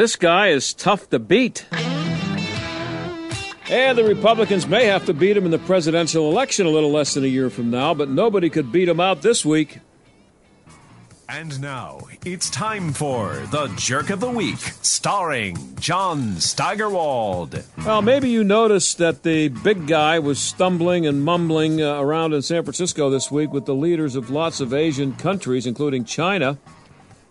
This guy is tough to beat. And the Republicans may have to beat him in the presidential election a little less than a year from now, but nobody could beat him out this week. And now it's time for the Jerk of the Week, starring John Steigerwald. Well, maybe you noticed that the big guy was stumbling and mumbling uh, around in San Francisco this week with the leaders of lots of Asian countries, including China.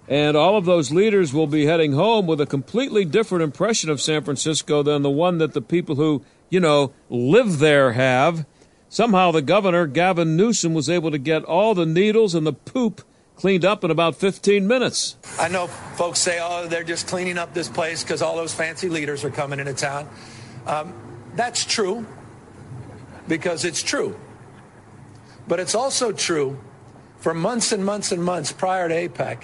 And all of those leaders will be heading home with a completely different impression of San Francisco than the one that the people who, you know, live there have. Somehow the governor, Gavin Newsom, was able to get all the needles and the poop cleaned up in about 15 minutes. I know folks say, oh, they're just cleaning up this place because all those fancy leaders are coming into town. Um, that's true because it's true. But it's also true for months and months and months prior to APEC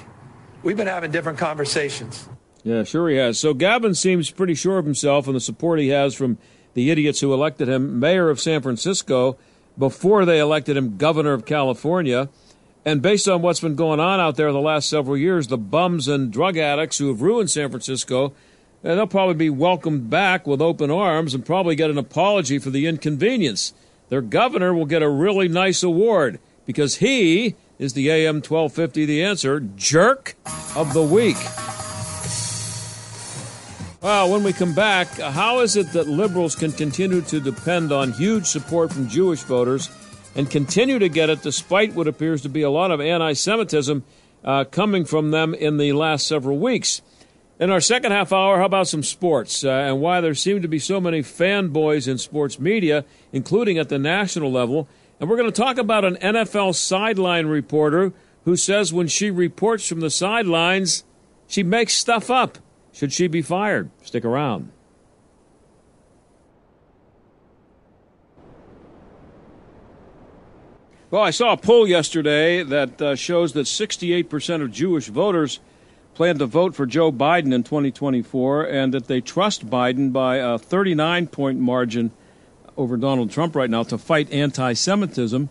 we've been having different conversations. Yeah, sure he has. So Gavin seems pretty sure of himself and the support he has from the idiots who elected him mayor of San Francisco before they elected him governor of California. And based on what's been going on out there the last several years, the bums and drug addicts who have ruined San Francisco, uh, they'll probably be welcomed back with open arms and probably get an apology for the inconvenience. Their governor will get a really nice award because he is the AM 1250 the answer jerk of the week. Well, when we come back, how is it that liberals can continue to depend on huge support from Jewish voters and continue to get it despite what appears to be a lot of anti Semitism uh, coming from them in the last several weeks? In our second half hour, how about some sports uh, and why there seem to be so many fanboys in sports media, including at the national level? And we're going to talk about an NFL sideline reporter who says when she reports from the sidelines, she makes stuff up. Should she be fired? Stick around. Well, I saw a poll yesterday that uh, shows that 68% of Jewish voters plan to vote for Joe Biden in 2024 and that they trust Biden by a 39 point margin over Donald Trump right now to fight anti Semitism.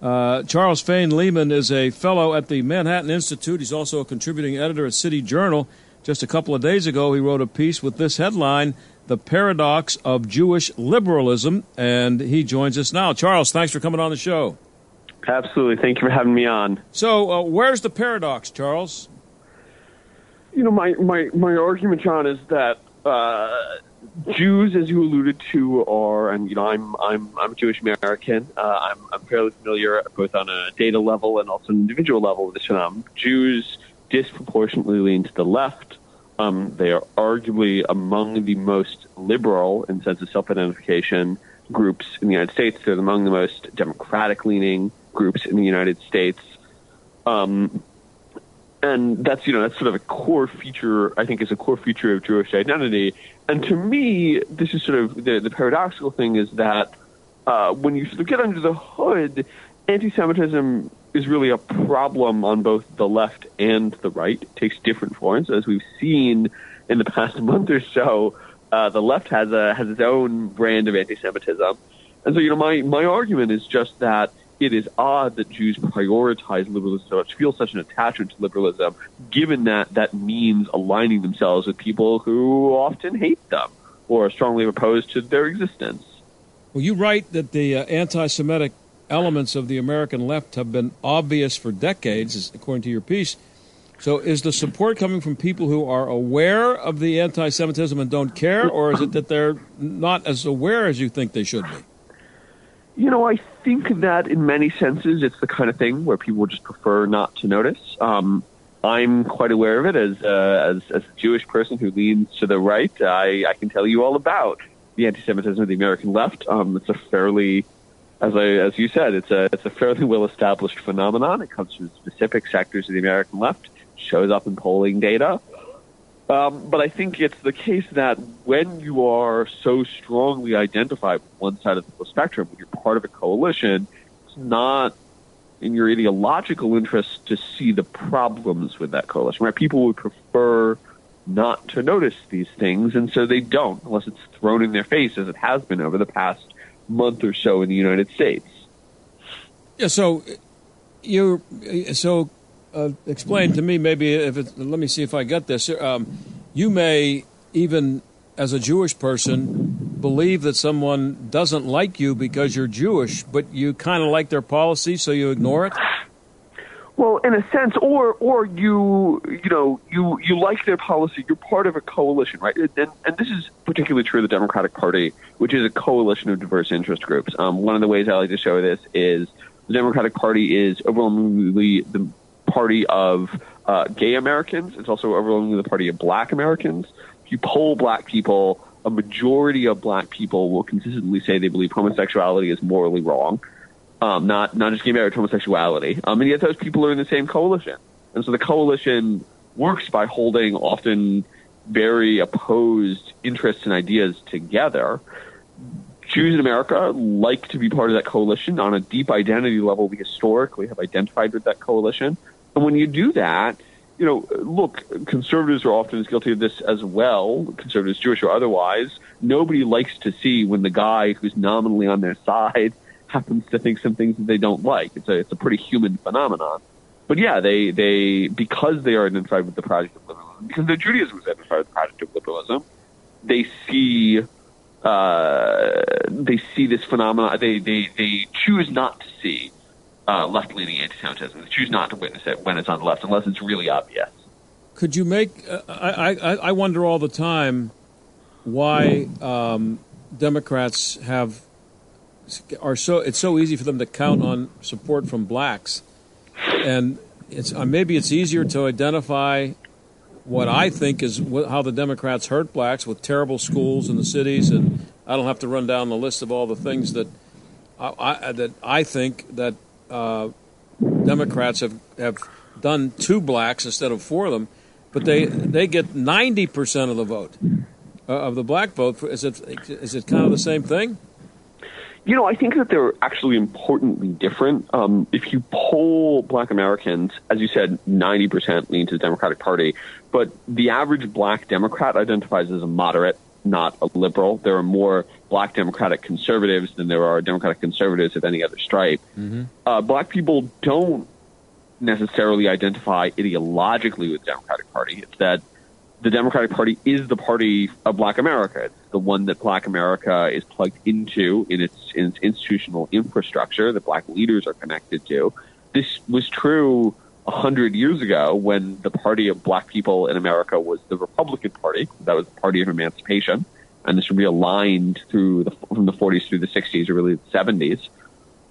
Uh, Charles Fain Lehman is a fellow at the Manhattan Institute. He's also a contributing editor at City Journal. Just a couple of days ago, he wrote a piece with this headline The Paradox of Jewish Liberalism, and he joins us now. Charles, thanks for coming on the show. Absolutely. Thank you for having me on. So, uh, where's the paradox, Charles? You know, my, my, my argument, John, is that uh, Jews, as you alluded to, are, and you know, I'm I'm I'm Jewish American. Uh, I'm I'm fairly familiar both on a data level and also an individual level with Islam. Jews disproportionately lean to the left. Um, they are arguably among the most liberal in sense of self-identification groups in the United States. They're among the most democratic-leaning groups in the United States. Um, and that's you know that's sort of a core feature I think is a core feature of Jewish identity. And to me, this is sort of the, the paradoxical thing is that uh, when you sort of get under the hood, anti-Semitism is really a problem on both the left and the right. It takes different forms, as we've seen in the past month or so. Uh, the left has a has its own brand of anti-Semitism, and so you know my my argument is just that it is odd that Jews prioritize liberalism so much, feel such an attachment to liberalism, given that that means aligning themselves with people who often hate them or are strongly opposed to their existence. Well, you write that the uh, anti Semitic elements of the American left have been obvious for decades, according to your piece. So, is the support coming from people who are aware of the anti Semitism and don't care, or is it that they're not as aware as you think they should be? You know, I think that in many senses it's the kind of thing where people just prefer not to notice. Um, I'm quite aware of it as, uh, as, as a Jewish person who leans to the right. I, I can tell you all about the anti-Semitism of the American left. Um, it's a fairly, as I, as you said, it's a it's a fairly well established phenomenon. It comes from specific sectors of the American left. Shows up in polling data. Um, but I think it's the case that when you are so strongly identified with one side of the spectrum, when you're part of a coalition, it's not in your ideological interest to see the problems with that coalition, right? People would prefer not to notice these things, and so they don't, unless it's thrown in their face, as it has been over the past month or so in the United States. Yeah, so you so uh, explain to me maybe if it, let me see if I get this. Um, you may even as a Jewish person believe that someone doesn't like you because you're Jewish, but you kind of like their policy, so you ignore it. Well, in a sense, or or you you know you you like their policy. You're part of a coalition, right? And, and this is particularly true of the Democratic Party, which is a coalition of diverse interest groups. Um, one of the ways I like to show this is the Democratic Party is overwhelmingly the party of uh, gay Americans. It's also overwhelmingly the party of Black Americans. If you poll Black people, a majority of Black people will consistently say they believe homosexuality is morally wrong um, not not just gay marriage, homosexuality. Um, and yet those people are in the same coalition, and so the coalition works by holding often very opposed interests and ideas together. Jews in America like to be part of that coalition on a deep identity level. We historically have identified with that coalition, and when you do that, you know, look, conservatives are often as guilty of this as well, conservatives, Jewish or otherwise. Nobody likes to see when the guy who's nominally on their side happens to think some things that they don't like. It's a it's a pretty human phenomenon. But yeah, they they because they are identified with the project of liberalism, because their Judaism is identified with the project of liberalism, they see uh, they see this phenomenon. They they they choose not to see uh, left leaning anti-Semitism. They choose not to witness it when it's on the left, unless it's really obvious. Could you make? Uh, I, I I wonder all the time why um, Democrats have are so it's so easy for them to count on support from blacks, and it's uh, maybe it's easier to identify what I think is how the Democrats hurt blacks with terrible schools in the cities, and I don't have to run down the list of all the things that I that I think that uh, Democrats have have done to blacks instead of four of them, but they they get ninety percent of the vote uh, of the black vote. Is it is it kind of the same thing? You know, I think that they're actually importantly different. Um, if you poll black Americans, as you said, 90% lean to the Democratic Party, but the average black Democrat identifies as a moderate, not a liberal. There are more black Democratic conservatives than there are Democratic conservatives of any other stripe. Mm-hmm. Uh, black people don't necessarily identify ideologically with the Democratic Party. It's that the Democratic Party is the party of Black America. It's the one that Black America is plugged into in its, in its institutional infrastructure that Black leaders are connected to. This was true a hundred years ago when the party of Black people in America was the Republican Party. That was the party of emancipation, and this realigned through the, from the 40s through the 60s or really the 70s.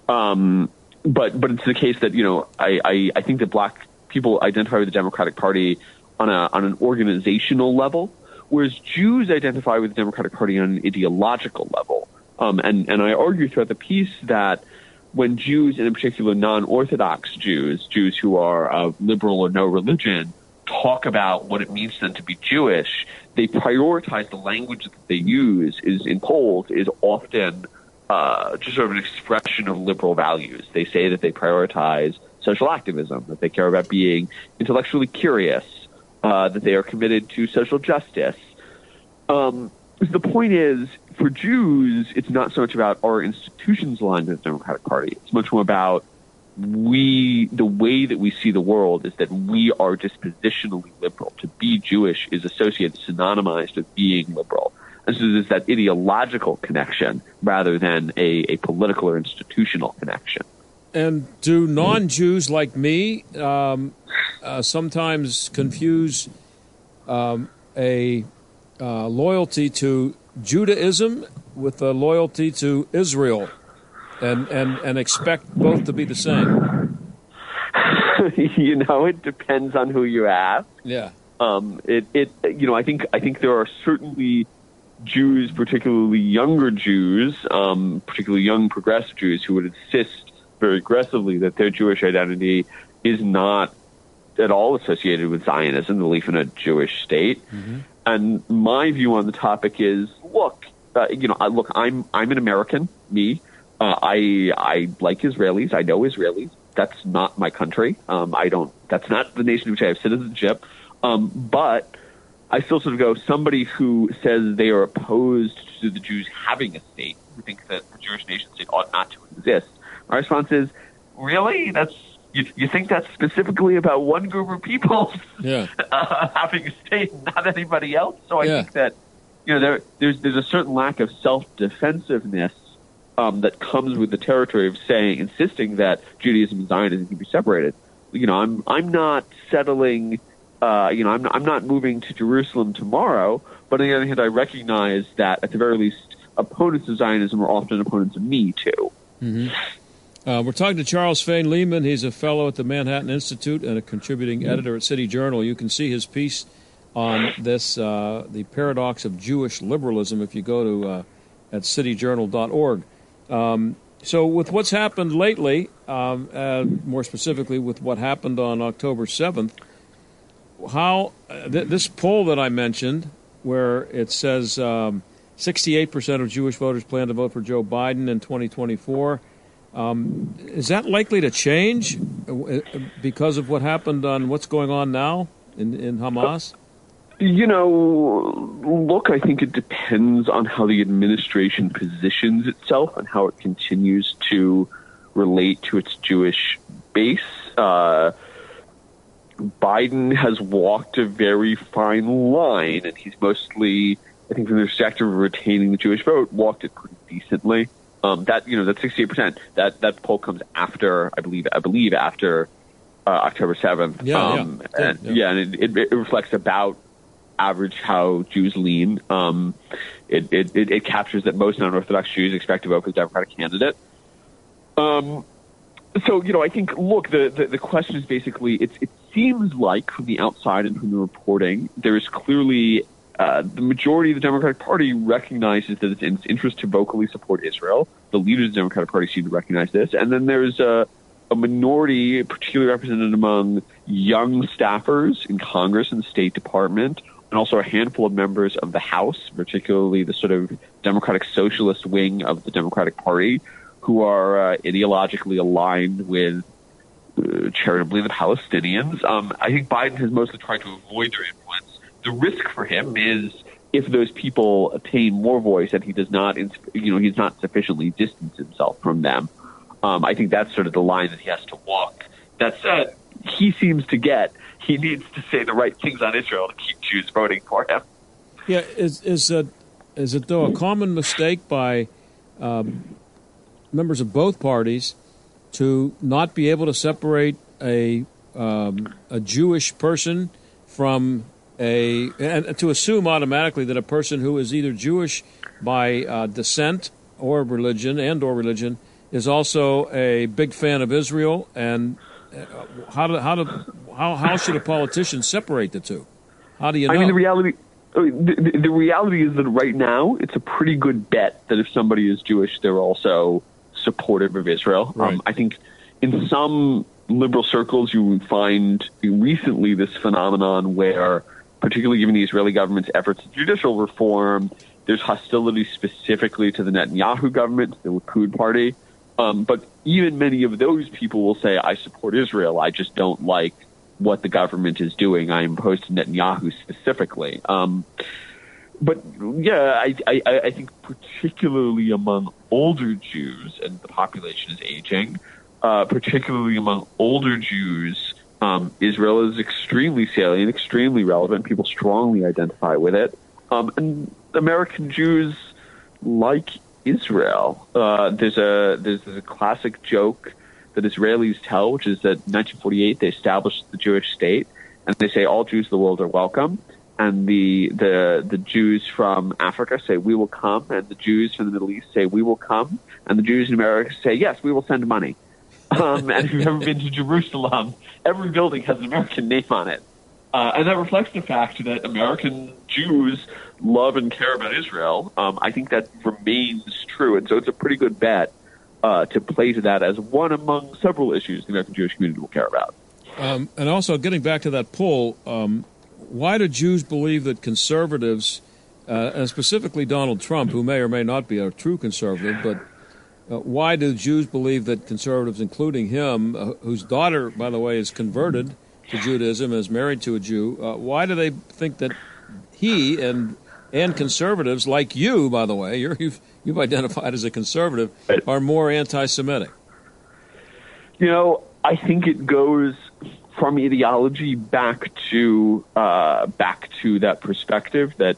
Um, but but it's the case that you know I, I, I think that Black people identify with the Democratic Party on a on an organizational level, whereas Jews identify with the Democratic Party on an ideological level. Um, and and I argue throughout the piece that when Jews, and in particular non-Orthodox Jews, Jews who are of liberal or no religion, talk about what it means to them to be Jewish, they prioritize the language that they use is in polls is often uh, just sort of an expression of liberal values. They say that they prioritize social activism, that they care about being intellectually curious, uh, that they are committed to social justice. Um, the point is, for Jews, it's not so much about our institutions aligned with the Democratic Party. It's much more about we, the way that we see the world is that we are dispositionally liberal. To be Jewish is associated, synonymized with being liberal. And so there's that ideological connection rather than a, a political or institutional connection. And do non Jews like me um, uh, sometimes confuse um, a uh, loyalty to Judaism with a loyalty to Israel, and and and expect both to be the same. you know, it depends on who you ask. Yeah. Um, it it you know I think I think there are certainly Jews, particularly younger Jews, um, particularly young progressive Jews, who would insist very aggressively that their Jewish identity is not at all associated with Zionism, the belief in a Jewish state. Mm-hmm. And my view on the topic is, look, uh, you know, look, I'm I'm an American. Me, uh, I I like Israelis. I know Israelis. That's not my country. Um, I don't. That's not the nation in which I have citizenship. Um, but I still sort of go. Somebody who says they are opposed to the Jews having a state, who think that the Jewish nation state ought not to exist. My response is, really? That's you, you think that's specifically about one group of people yeah. uh, having a state, not anybody else. So I Yeah. think that you know there, there's there's a certain lack of self defensiveness um, that comes with the territory of saying insisting that Judaism and Zionism can be separated. You know, I'm I'm not settling. Uh, you know, I'm I'm not moving to Jerusalem tomorrow. But on the other hand, I recognize that at the very least, opponents of Zionism are often opponents of me too. Uh, we're talking to Charles Fain Lehman. He's a fellow at the Manhattan Institute and a contributing editor at City Journal. You can see his piece on this, uh, the paradox of Jewish liberalism, if you go to uh, at cityjournal.org. Um, so, with what's happened lately, um, uh, more specifically with what happened on October 7th, how uh, th- this poll that I mentioned, where it says um, 68% of Jewish voters plan to vote for Joe Biden in 2024. Um, is that likely to change uh, because of what happened on what's going on now in, in Hamas? You know, look, I think it depends on how the administration positions itself and how it continues to relate to its Jewish base. Uh, Biden has walked a very fine line, and he's mostly, I think, from the perspective of retaining the Jewish vote, walked it pretty decently. Um, that you know, that sixty-eight percent. That that poll comes after, I believe, I believe after uh, October seventh. Yeah, um, yeah. and, Yeah. yeah, and it, it, it reflects about average how Jews lean. Um, it, it, it, it captures that most non-Orthodox Jews expect to vote for the Democratic candidate. Um, so you know, I think look, the, the the question is basically it's it seems like from the outside and from the reporting, there is clearly uh, the majority of the Democratic Party recognizes that it's in its interest to vocally support Israel. The leaders of the Democratic Party seem to recognize this, and then there's a, a minority, particularly represented among young staffers in Congress and the State Department, and also a handful of members of the House, particularly the sort of Democratic Socialist wing of the Democratic Party, who are uh, ideologically aligned with uh, charitably the Palestinians. Um, I think Biden has mostly tried to avoid their influence. The risk for him is if those people attain more voice and he does not, you know, he's not sufficiently distance himself from them. Um, I think that's sort of the line that he has to walk. That said, he seems to get he needs to say the right things on Israel to keep Jews voting for him. Yeah, is is uh, is it though a common mistake by um, members of both parties to not be able to separate a um, a Jewish person from a and to assume automatically that a person who is either Jewish by uh, descent or religion and or religion is also a big fan of Israel and uh, how do how do how how should a politician separate the two? How do you know? I mean, the reality. The, the, the reality is that right now it's a pretty good bet that if somebody is Jewish, they're also supportive of Israel. Right. Um, I think in some liberal circles you find recently this phenomenon where, particularly given the Israeli government's efforts at judicial reform, there's hostility specifically to the Netanyahu government, the Likud party. Um, but even many of those people will say, I support Israel. I just don't like what the government is doing. I am opposed to Netanyahu specifically. Um, but yeah, I, I, I think particularly among older Jews, and the population is aging, uh, particularly among older Jews, um, Israel is extremely salient, extremely relevant. People strongly identify with it. Um, and American Jews like Israel. Uh, there's a there's, there's a classic joke that Israelis tell, which is that in 1948 they established the Jewish state, and they say all Jews of the world are welcome. And the the the Jews from Africa say we will come, and the Jews from the Middle East say we will come, and the Jews in America say yes, we will send money. Um, and if you've ever been to Jerusalem, every building has an American name on it. Uh, and that reflects the fact that American Jews love and care about Israel. Um, I think that remains true. And so it's a pretty good bet uh, to play to that as one among several issues the American Jewish community will care about. Um, and also, getting back to that poll, um, why do Jews believe that conservatives, uh, and specifically Donald Trump, who may or may not be a true conservative, but uh, why do Jews believe that conservatives, including him, uh, whose daughter, by the way, is converted to Judaism, is married to a Jew, uh, why do they think that he and and conservatives like you, by the way, you're, you've you've identified as a conservative, are more anti-Semitic? You know, I think it goes from ideology back to uh, back to that perspective that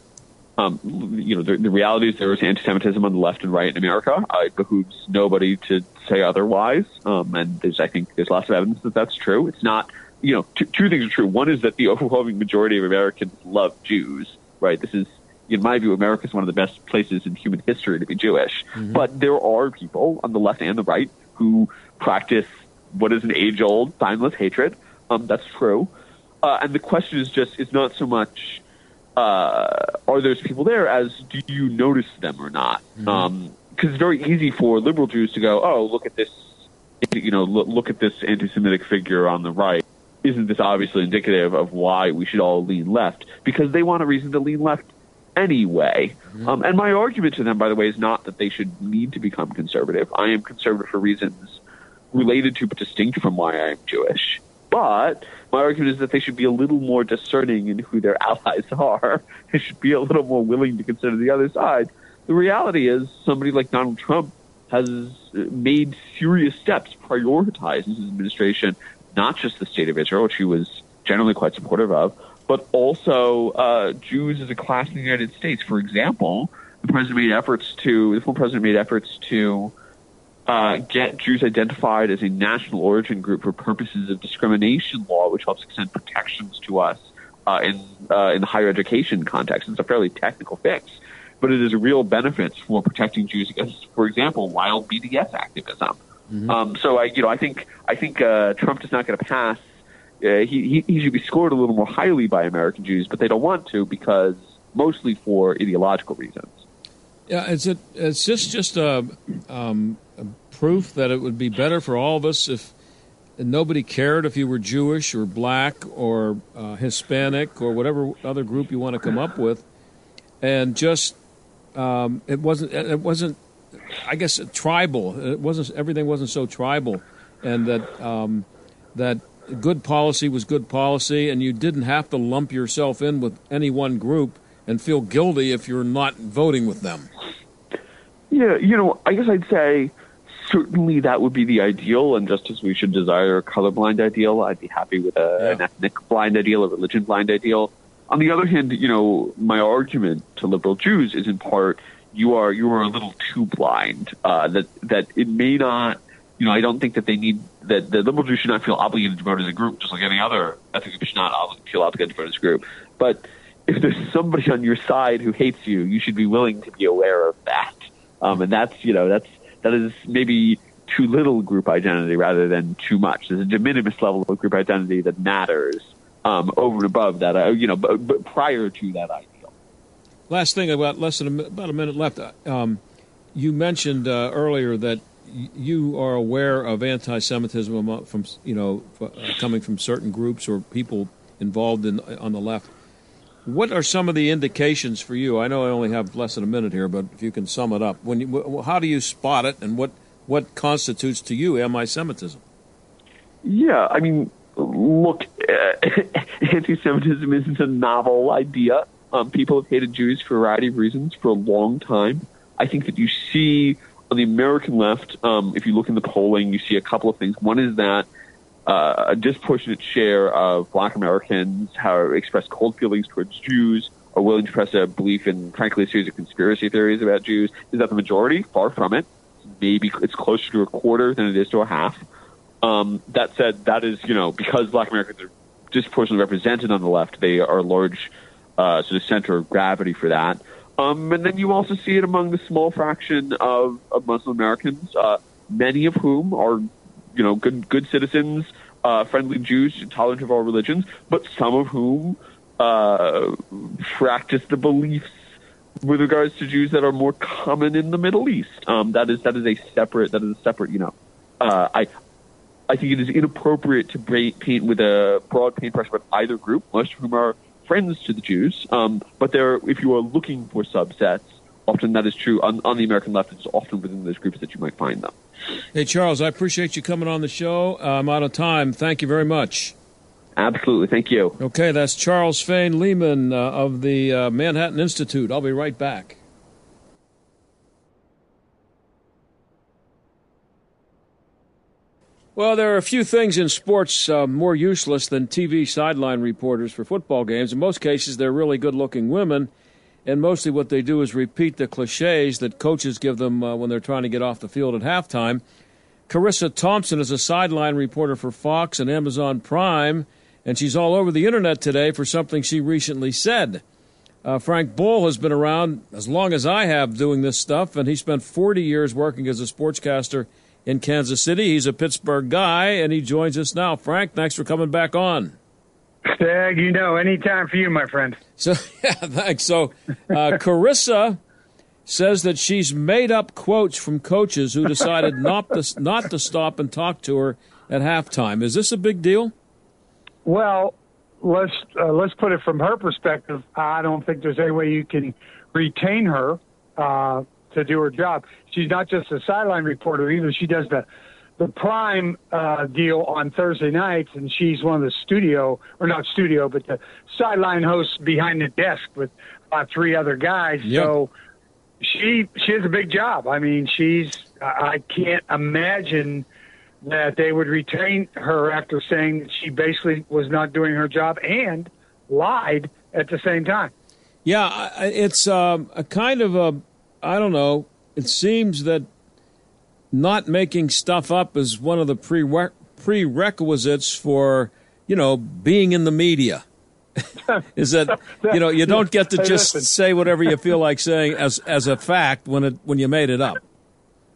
um, you know the, the, reality is there is anti-Semitism on the left and right in America. Uh, it behooves nobody to say otherwise, um, and there's I think there's lots of evidence that that's true. It's not you know two, two things are true. One is that the overwhelming majority of Americans love Jews. Right. This is in my view, America is one of the best places in human history to be Jewish. Mm-hmm. But there are people on the left and the right who practice what is an age old, timeless hatred. Um, that's true. Uh, and the question is just, it's not so much, uh, are those people there as do you notice them or not? Because mm-hmm. um, it's very easy for liberal Jews to go, oh, look at this, you know, look, look at this anti-Semitic figure on the right. Isn't this obviously indicative of why we should all lean left? Because they want a reason to lean left anyway. Mm-hmm. Um, and my argument to them, by the way, is not that they should need to become conservative. I am conservative for reasons related to but distinct from why I am Jewish. But my argument is that they should be a little more discerning in who their allies are. They should be a little more willing to consider the other side. The reality is, somebody like Donald Trump has made serious steps, prioritized his administration, not just the state of Israel, which he was generally quite supportive of, but also uh, Jews as a class in the United States. For example, the president made efforts to the former president made efforts to uh, get Jews identified as a national origin group for purposes of discrimination law, which helps extend protections to us uh, in uh, in the higher education context. It's a fairly technical fix, but it is a real benefit for protecting Jews against, for example, wild BDS activism. Mm-hmm. Um, so I, you know, I think I think uh, Trump is not going to pass uh, he, he should be scored a little more highly by American Jews, but they don't want to because mostly for ideological reasons. Yeah, is it is this just a, um, a proof that it would be better for all of us if nobody cared if you were Jewish or black or uh, Hispanic or whatever other group you want to come up with, and just um, it wasn't it wasn't I guess tribal. It wasn't everything wasn't so tribal, and that um, that good policy was good policy, and you didn't have to lump yourself in with any one group and feel guilty if you're not voting with them. Yeah, you know, I guess I'd say certainly that would be the ideal, and just as we should desire a colorblind ideal, I'd be happy with a, yeah. an ethnic blind ideal, a religion blind ideal. On the other hand, you know, my argument to liberal Jews is in part you are you are a little too blind. Uh, that that it may not you know, I don't think that they need that the liberal Jews should not feel obligated to vote as a group, just like any other ethnic group should not feel obligated to vote as a group. But if there's somebody on your side who hates you, you should be willing to be aware of that. Um, and that's you know that's that is maybe too little group identity rather than too much. There's a de minimis level of group identity that matters um, over and above that. Uh, you know, but, prior to that ideal. Last thing about less than a, about a minute left. Um, you mentioned uh, earlier that you are aware of anti-Semitism from you know uh, coming from certain groups or people involved in on the left. What are some of the indications for you? I know I only have less than a minute here, but if you can sum it up, when you, how do you spot it, and what what constitutes to you anti-Semitism? Yeah, I mean, look, anti-Semitism isn't a novel idea. Um, people have hated Jews for a variety of reasons for a long time. I think that you see on the American left, um, if you look in the polling, you see a couple of things. One is that a disproportionate share of Black Americans have expressed cold feelings towards Jews, are willing to press a belief in, frankly, a series of conspiracy theories about Jews. Is that the majority? Far from it. Maybe it's closer to a quarter than it is to a half. Um, that said, that is, you know, because Black Americans are disproportionately represented on the left, they are large uh, sort of center of gravity for that. Um, and then you also see it among the small fraction of, of Muslim Americans, uh, many of whom are, you know, good good citizens, uh, friendly Jews, tolerant of all religions, but some of whom uh, practice the beliefs with regards to Jews that are more common in the Middle East. Um, that is that is a separate that is a separate you know. Uh, I I think it is inappropriate to paint with a broad paintbrush about either group, most of whom are friends to the Jews, um, but there, if you are looking for subsets, often that is true on, on, the American left. It's often within those groups that you might find them. Hey, Charles, I appreciate you coming on the show. I'm out of time. Thank you very much. Absolutely. Thank you. Okay, that's Charles Fain Lehman uh, of the uh, Manhattan Institute. I'll be right back. Well, there are a few things in sports uh, more useless than TV sideline reporters for football games. In most cases, they're really good looking women, and mostly what they do is repeat the cliches that coaches give them uh, when they're trying to get off the field at halftime. Charissa Thompson is a sideline reporter for Fox and Amazon Prime, and she's all over the internet today for something she recently said. Uh, Frank Bull has been around as long as I have doing this stuff, and he spent 40 years working as a sportscaster in Kansas City. He's a Pittsburgh guy, and he joins us now. Frank, thanks for coming back on. Stag, you know, any time for you, my friend. So, yeah, thanks. So, uh, Charissa says that she's made up quotes from coaches who decided not to not to stop and talk to her at halftime. Is this a big deal? Well, let's uh, let's put it from her perspective. I don't think there's any way you can retain her. Uh, to do her job. She's not just a sideline reporter either. She does the the prime uh, deal on Thursday nights, and she's one of the studio or not studio, but the sideline hosts behind the desk with about three other guys. Yep. So she she has a big job. I mean, she's I can't imagine that they would retain her after saying that she basically was not doing her job and lied at the same time. Yeah, it's um, a kind of a I don't know. It seems that not making stuff up is one of the prere- prerequisites for, you know, being in the media. is that you know you don't get to just say whatever you feel like saying as as a fact when it when you made it up.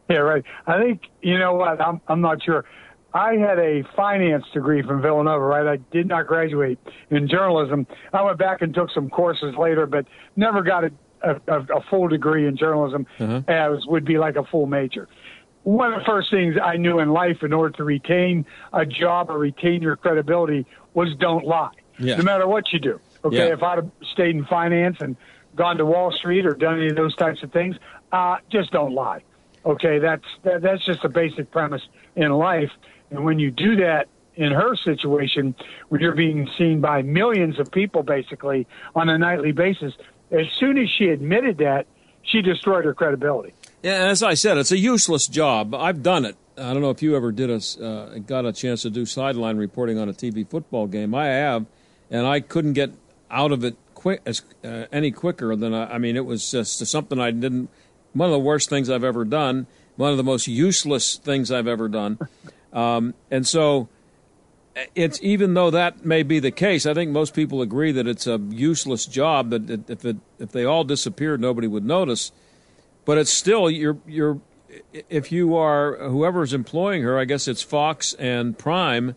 Yeah, right. I think you know what I'm I'm not sure. I had a finance degree from Villanova, right? I did not graduate in journalism. I went back and took some courses later, but never got a a, a, full degree in journalism uh-huh. as would be like a full major. One of the first things I knew in life in order to retain a job or retain your credibility was don't lie. Yeah. No matter what you do. Okay, yeah. if I'd have stayed in finance and gone to Wall Street or done any of those types of things, uh, just don't lie. Okay, that's that, that's just a basic premise in life. And when you do that in her situation, when you're being seen by millions of people basically on a nightly basis, as soon as she admitted that, she destroyed her credibility. Yeah, as I said, it's a useless job. I've done it. I don't know if you ever did a uh, got a chance to do sideline reporting on a TV football game. I have, and I couldn't get out of it quick as uh, any quicker than I, I mean. It was just something I didn't. One of the worst things I've ever done. One of the most useless things I've ever done. Um, and so it's even though that may be the case, I think most people agree that it's a useless job. That if it if they all disappeared, nobody would notice. But it's still you're you're if you are whoever's employing her, I guess it's Fox and Prime.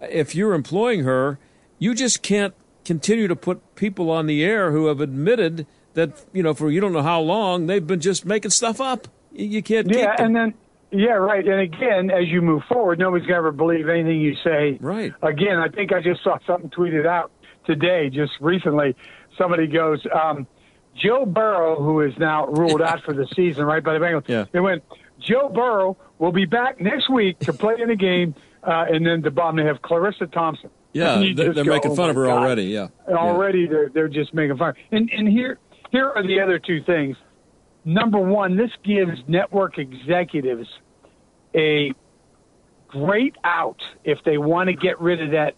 If you're employing her, you just can't continue to put people on the air who have admitted that you know for you don't know how long they've been just making stuff up. You can't. Yeah, and then yeah, right. And again, as you move forward, nobody's going to ever believe anything you say. Right. Again, I think I just saw something tweeted out today, just recently. Somebody goes, um, Joe Burrow, who is now ruled out for the season, right, by the Bengals. Yeah. They went, Joe Burrow will be back next week to play in a game, uh, and then the bomb they have Charissa Thompson. Yeah, they're, they're go, making fun oh of her God. already. Yeah, already yeah. they're they're just making fun. And and here here are the other two things number one, this gives network executives a great out if they want to get rid of that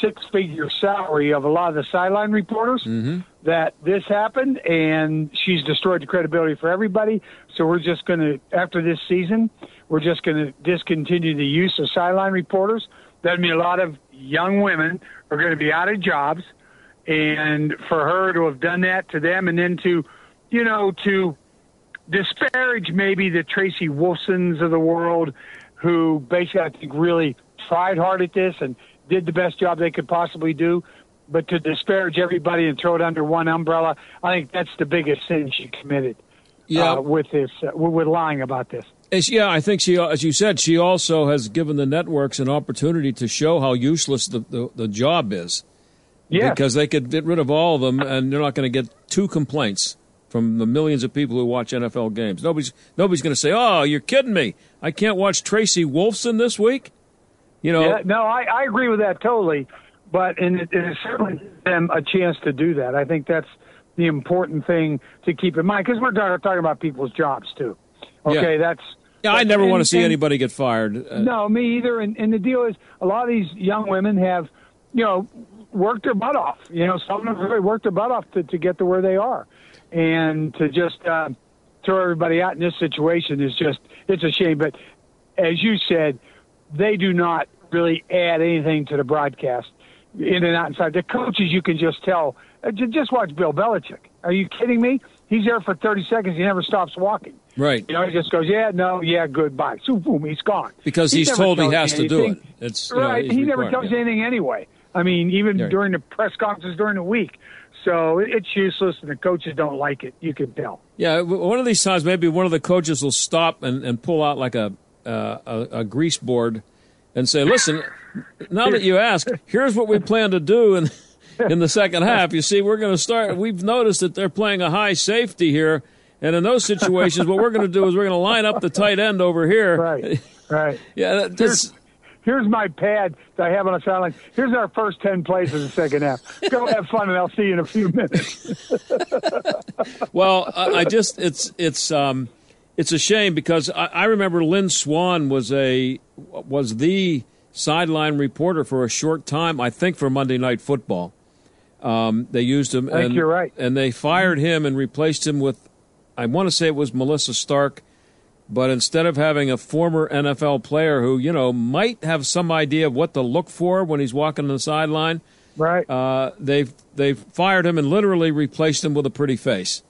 six figure salary of a lot of the sideline reporters mm-hmm. That this happened and she's destroyed the credibility for everybody. So we're just going to, after this season, we're just going to discontinue the use of sideline reporters. That means a lot of young women are going to be out of jobs. And for her to have done that to them and then to, you know, to disparage maybe the Tracy Wolfsons of the world, who basically I think really tried hard at this and did the best job they could possibly do. But to disparage everybody and throw it under one umbrella, I think that's the biggest sin she committed. Yeah. Uh, with this, uh, with lying about this. Yeah, I think she, as you said, she also has given the networks an opportunity to show how useless the, the, the job is. Yeah. Because they could get rid of all of them and they're not going to get two complaints from the millions of people who watch NFL games. Nobody's nobody's going to say, "Oh, you're kidding me! I can't watch Tracy Wolfson this week." You know, yeah, no, I, I agree with that totally. But and it, it certainly gives them a chance to do that. I think that's the important thing to keep in mind because we're talking about people's jobs too. Okay, yeah. that's Yeah, I never want to see and, anybody get fired. Uh, no, me either. And, and the deal is, a lot of these young women have, you know, worked their butt off. You know, some of them really worked their butt off to, to get to where they are, and to just uh, throw everybody out in this situation is just it's a shame. But as you said, they do not really add anything to the broadcast in and out inside. The coaches, you can just tell. Uh, just watch Bill Belichick. Are you kidding me? He's there for 30 seconds. He never stops walking. Right. You know, he just goes, yeah, no, yeah, goodbye. So boom, he's gone. Because he he's told he has to do it. It's right. Know, he never tells you anything anyway. I mean, even right. during the press conferences during the week. So it's useless, and the coaches don't like it. You can tell. Yeah, one of these times, maybe one of the coaches will stop and, and pull out like a, uh, a, a grease board and say, "Listen, now that you ask, here's what we plan to do." And in the second half. You see, we're going to start. We've noticed that they're playing a high safety here, and in those situations, what we're going to do is we're going to line up the tight end over here. Right. Right. yeah. Here's, here's my pad that I have on a sideline. Here's our first ten plays in the second half. Go have fun, and I'll see you in a few minutes. well, I, I, just it's it's um it's a shame because I, I remember Lynn Swann was a was the sideline reporter for a short time. I think for Monday Night Football um, they used him. I and, you're right. And they fired him and replaced him with, I want to say it was Melissa Stark, but instead of having a former NFL player who, you know, might have some idea of what to look for when he's walking on the sideline, right? Uh, they've they've fired him and literally replaced him with a pretty face.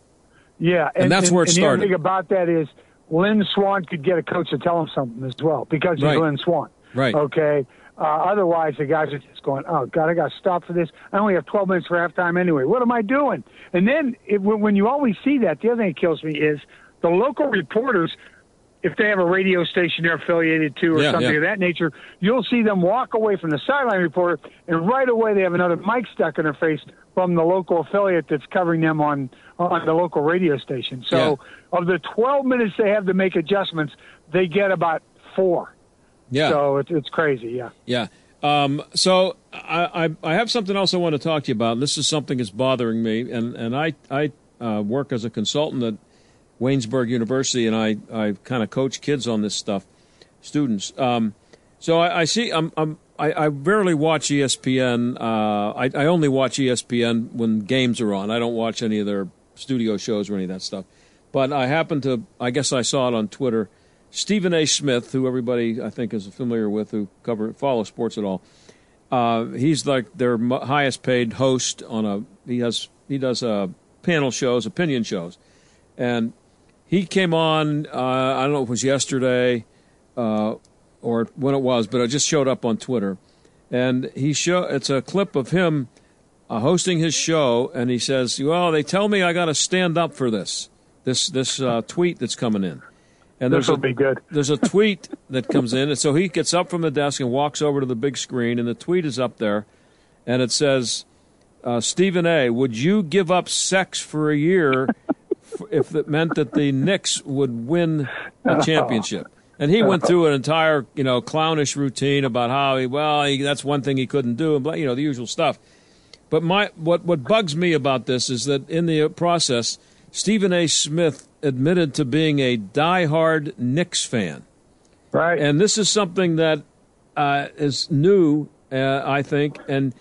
Yeah, and, and that's and, where it and started. The thing about that is Lynn Swann could get a coach to tell him something as well because he's right. Lynn Swann. Right. Okay. Uh, otherwise, the guys are just going, "Oh God, I got to stop for this. I only have 12 minutes for halftime anyway. What am I doing?" And then it, when you always see that, the other thing that kills me is the local reporters. If they have a radio station they're affiliated to or yeah, something yeah. of that nature, you'll see them walk away from the sideline reporter, and right away they have another mic stuck in their face from the local affiliate that's covering them on on the local radio station. So, yeah. of the 12 minutes they have to make adjustments, they get about four. Yeah. So it's it's crazy. Yeah. Yeah. Um, so I, I, I have something else I want to talk to you about. This is something that's bothering me, and and I I uh, work as a consultant at Waynesburg University, and I I kind of coach kids on this stuff, students. Um, so I, I see I'm, I'm I, I rarely watch ESPN. Uh, I, I only watch ESPN when games are on. I don't watch any of their studio shows or any of that stuff. But I happen to, I guess I saw it on Twitter Stephen A. Smith, who everybody I think is familiar with, who cover follow sports at all. Uh, he's like their highest paid host on a. He has he does uh, panel shows, opinion shows, and he came on. Uh, I don't know if it was yesterday uh, or when it was, but it just showed up on Twitter, and he show it's a clip of him uh, hosting his show, and he says, "Well, they tell me I got to stand up for this this this uh, tweet that's coming in." And this will be good. there's a tweet that comes in, and so he gets up from the desk and walks over to the big screen, and the tweet is up there, and it says, uh, "Stephen A. Would you give up sex for a year if it meant that the Knicks would win a championship?" And he went through an entire, you know, clownish routine about how he, well, he, that's one thing he couldn't do, and you know, the usual stuff. But my what what bugs me about this is that in the process, Stephen A. Smith admitted to being a die-hard Knicks fan. Right. And this is something that uh, is new, uh, I think. And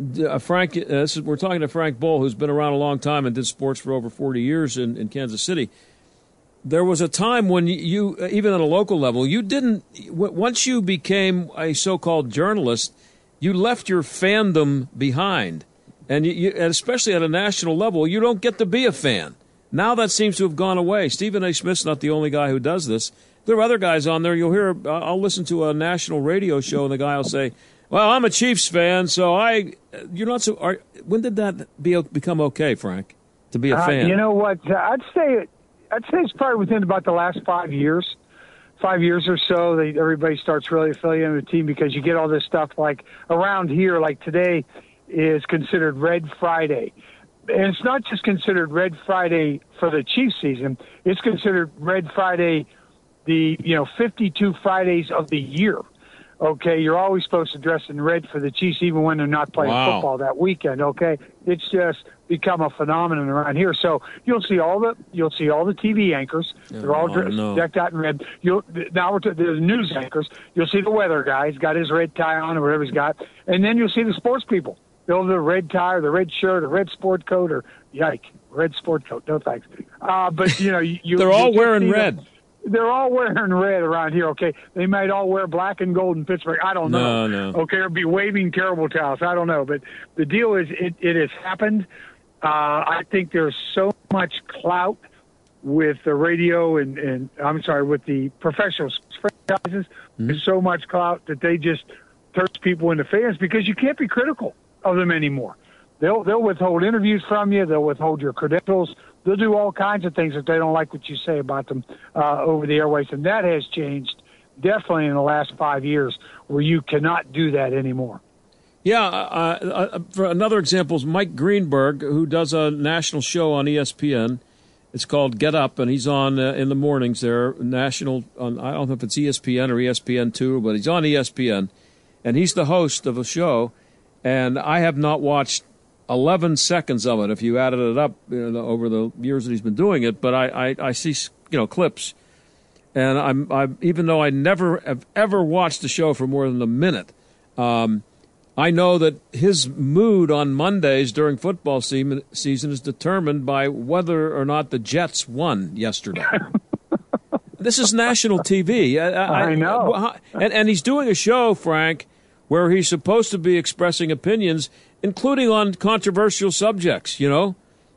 uh, Frank, uh, is, we're talking to Frank Bull, who's been around a long time and did sports for over 40 years in, in Kansas City. There was a time when you, even at a local level, you didn't, once you became a so called journalist, you left your fandom behind. And, you, you, and especially at a national level, you don't get to be a fan. Now that seems to have gone away. Stephen A. Smith's not the only guy who does this. There are other guys on there. You'll hear. I'll listen to a national radio show, and the guy will say, "Well, I'm a Chiefs fan, so I." You're not so. Are, when did that be, become okay, Frank, to be a uh, fan? You know what? I'd say. I'd say it's probably within about the last five years. Five years or so, they, everybody starts really affiliating with the team because you get all this stuff like around here, like today is considered Red Friday and it's not just considered Red Friday for the Chiefs season. It's considered Red Friday, the you know 52 Fridays of the year. Okay, you're always supposed to dress in red for the Chiefs, even when they're not playing Wow. football that weekend. Okay, it's just become a phenomenon around here. So you'll see all the you'll see all the TV anchors. They're all Oh, dressed, no. decked out in red. You'll now we're to, the news anchors. You'll see the weather guy. He's got his red tie on or whatever he's got, and then you'll see the sports people. They'll have the red tie or the red shirt or red sport coat or yike red sport coat. No thanks. Uh, but you know you They're all wearing see them- red. They're all wearing red around here. Okay, they might all wear black and gold in Pittsburgh. I don't know. No, no. Okay, or be waving terrible towels. I don't know. But the deal is, it, it has happened. Uh, I think there's so much clout with the radio and, and I'm sorry, with the professional franchises. There's so much clout that they just turn people into fans because you can't be critical of them anymore. They'll they'll withhold interviews from you. They'll withhold your credentials. They'll do all kinds of things if they don't like what you say about them uh, over the airways, and that has changed definitely in the last five years, where you cannot do that anymore. Yeah, uh, uh, for another example is Mike Greenberg, who does a national show on ESPN. It's called Get Up, and he's on uh, in the mornings there. National, on, I don't know if it's ESPN or ESPN two, but he's on ESPN, and he's the host of a show. And I have not watched eleven seconds of it. If you added it up you know, over the years that he's been doing it, but I, I, I see you know clips, and I'm, I'm even though I never have ever watched the show for more than a minute. Um, I know that his mood on Mondays during football se- season is determined by whether or not the Jets won yesterday. this is national TV. I, I know. And, and he's doing a show, Frank, where he's supposed to be expressing opinions, including on controversial subjects, you know,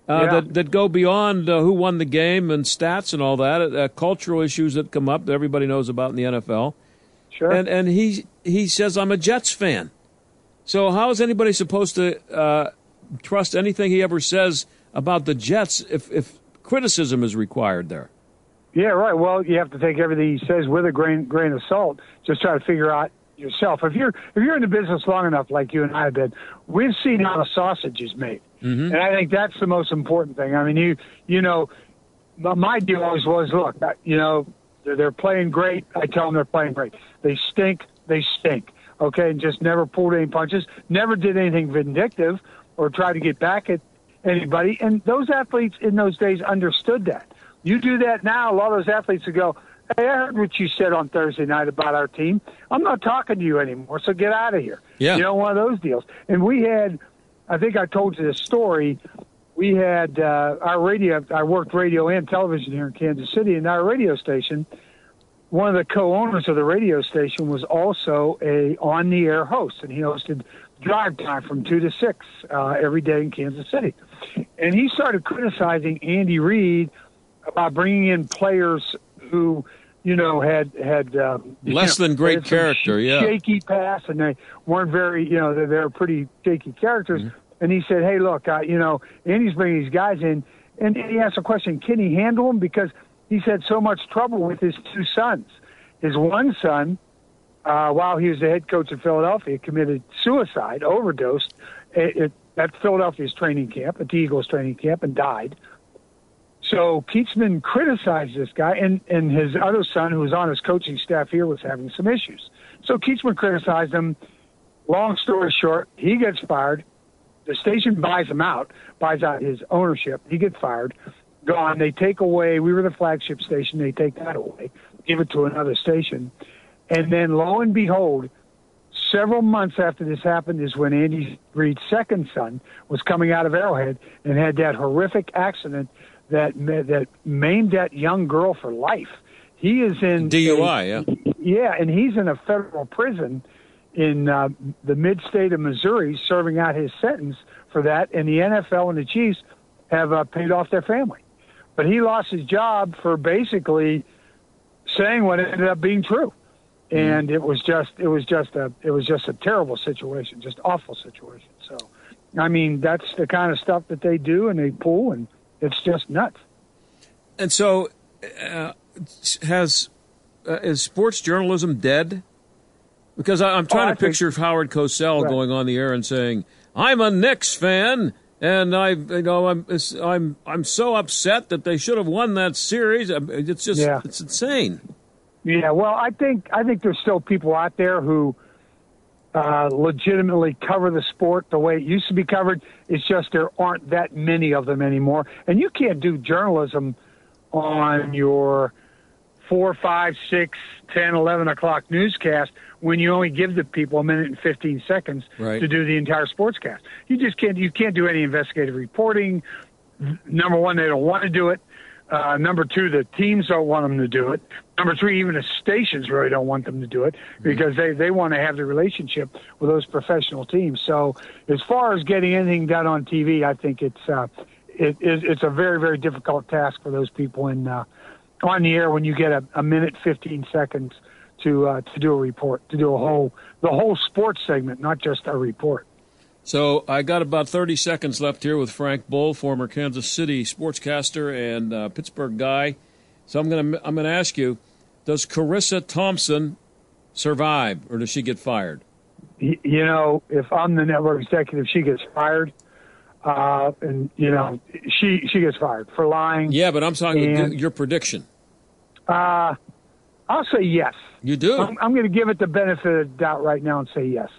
uh, Yeah. that, that go beyond uh, who won the game and stats and all that, uh, cultural issues that come up that everybody knows about in the NFL Sure. and and he he says I'm a Jets fan. So how is anybody supposed to uh, trust anything he ever says about the Jets if if criticism is required there? Yeah, right. Well, you have to take everything he says with a grain grain of salt. Just try to figure out yourself. If you're if you're in the business long enough, like you and I have been, we've seen how the sausage is made, mm-hmm. and I think that's the most important thing. I mean, you you know, my- my deal always was, look, you know, they're, they're playing great. I tell them they're playing great. They stink. They stink. Okay, and just never pulled any punches. Never did anything vindictive or tried to get back at anybody. And those athletes in those days understood that. You do that now, a lot of those athletes would go, Hey, I heard what you said on Thursday night about our team. I'm not talking to you anymore, so get out of here. Yeah. You know, one of those deals. And we had, I think I told you this story. We had uh, our radio, I worked radio and television here in Kansas City, and our radio station, one of the co-owners of the radio station was also a on-the-air host, and he hosted drive time from two to six uh, every day in Kansas City. And he started criticizing Andy Reid about bringing in players who, you know, had had um, you Less know, than great character, sh- yeah. shaky pass, and they weren't very, you know, they're, they're pretty shaky characters. And he said, "Hey, look, uh, you know, Andy's bringing these guys in," and he asked a question: Can he handle them? Because he's had so much trouble with his two sons. His one son, uh, while he was the head coach of Philadelphia, committed suicide, overdosed at, at, at Philadelphia's training camp, at the Eagles training camp, and died. So Kietzman criticized this guy, and, and his other son, who was on his coaching staff here, was having some issues. So Kietzman criticized him. Long story short, he gets fired. The station buys him out, buys out his ownership. He gets fired, gone. They take away. We were the flagship station. They take that away, give it to another station, and then lo and behold, several months after this happened is when Andy Reid's second son was coming out of Arrowhead and had that horrific accident that that maimed that young girl for life. He is in DUI, yeah. yeah, and he's in a federal prison in uh, the mid-state of Missouri, serving out his sentence for that. And the NFL and the Chiefs have uh, paid off their family, but he lost his job for basically saying what ended up being true. And it was just, it was just a, it was just a terrible situation, just awful situation. So, I mean, that's the kind of stuff that they do and they pull, and it's just nuts. And so, uh, has uh, is sports journalism dead? Because I, I'm trying Oh, to think- picture Howard Cosell Right. going on the air and saying, "I'm a Knicks fan." And I, you know, I'm, I'm, I'm so upset that they should have won that series. It's just, Yeah. it's insane. Yeah, well, I think I think there's still people out there who uh, legitimately cover the sport the way it used to be covered. It's just there aren't that many of them anymore, and you can't do journalism on your four, five, six, ten, eleven o'clock newscast when you only give the people a minute and 15 seconds right. to do the entire sportscast. You just can't. You can't do any investigative reporting. Number one, they don't want to do it. Uh, number two, the teams don't want them to do it. Number three, even the stations really don't want them to do it mm-hmm. because they, they want to have the relationship with those professional teams. So, as far as getting anything done on TV, I think it's uh, it, it's a very very difficult task for those people in uh, on the air when you get a, a minute fifteen seconds to uh, to do a report, to do a whole the whole sports segment, not just a report. So I got about 30 seconds left here with Frank Boal, former Kansas City sportscaster and uh, Pittsburgh guy. So I'm going to I'm going to ask you, does Charissa Thompson survive or does she get fired? You know, if I'm the network executive, she gets fired. Uh, and you know, she she gets fired for lying. Yeah, but I'm talking and, your prediction. Uh, I'll say yes. You do. I'm, I'm going to give it the benefit of the doubt right now and say yes.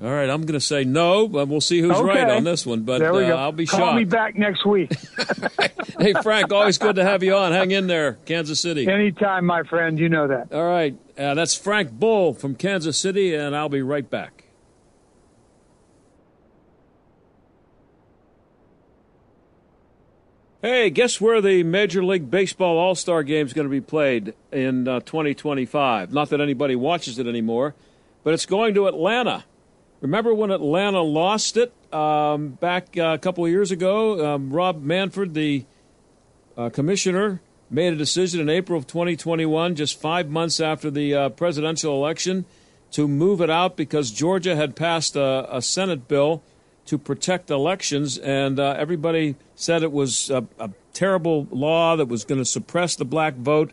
All right, I'm going to say no, but we'll see who's okay. right on this one. But there we go. Uh, I'll be Call shocked. Call me back next week. hey, Frank, always good to have you on. Hang in there, Kansas City. Anytime, my friend. You know that. All right, uh, that's Frank Boal from Kansas City, and I'll be right back. Hey, guess where the Major League Baseball All Star Game is going to be played in uh, 2025? Not that anybody watches it anymore, but it's going to Atlanta. Remember when Atlanta lost it um, back uh, a couple of years ago? Um, Rob Manfred, the uh, commissioner, made a decision in April of 2021, just five months after the uh, presidential election, to move it out because Georgia had passed a, a Senate bill to protect elections, and uh, everybody said it was a, a, terrible law that was going to suppress the black vote.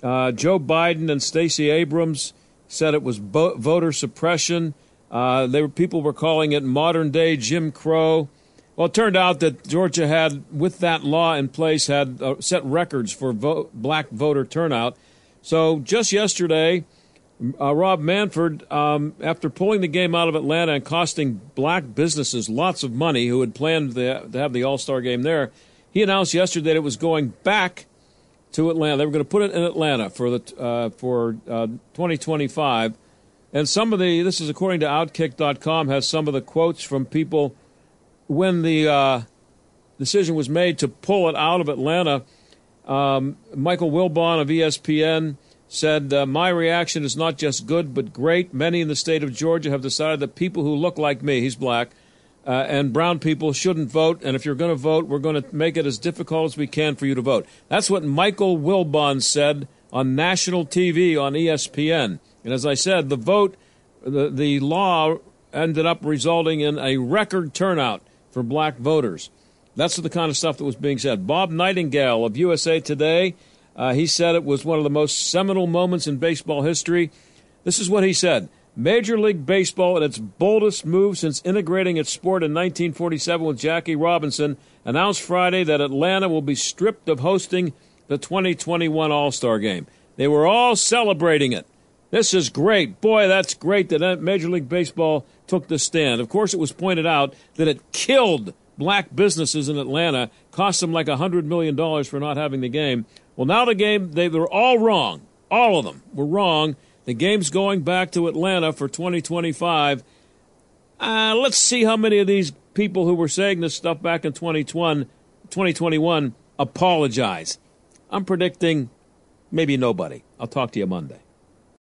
Uh, Joe Biden and Stacey Abrams said it was bo- voter suppression. Uh, were, people were calling it modern day Jim Crow. Well, it turned out that Georgia had, with that law in place, had uh, set records for black voter turnout. So just yesterday, uh, Rob Manfred, um, after pulling the game out of Atlanta and costing black businesses lots of money who had planned the, to have the All Star game there, he announced yesterday that it was going back to Atlanta. They were going to put it in Atlanta for the uh, for uh, 2025. And some of the this is according to Outkick.com has some of the quotes from people when the uh, decision was made to pull it out of Atlanta. Um, Michael Wilbon of ESPN said, uh, My reaction is not just good, but great. Many in the state of Georgia have decided that people who look like me, he's black, uh, and brown people shouldn't vote. And if you're going to vote, we're going to make it as difficult as we can for you to vote. That's what Michael Wilbon said on national TV on ESPN. And as I said, the vote, the, the law ended up resulting in a record turnout for black voters. That's the kind of stuff that was being said. Bob Nightingale of USA Today uh, he said it was one of the most seminal moments in baseball history. This is what he said Major League Baseball, in its boldest move since integrating its sport in 1947 with Jackie Robinson, announced Friday that Atlanta will be stripped of hosting the 2021 All Star game. They were all celebrating it. This is great. Boy, that's great that Major League Baseball took the stand. Of course, it was pointed out that it killed black businesses in Atlanta, cost them like $100 million for not having the game. Well, now the game, they were all wrong. All of them were wrong. The game's going back to Atlanta for 2025. Uh, let's see how many of these people who were saying this stuff back in 2021, 2021 apologize. I'm predicting maybe nobody. I'll talk to you Monday.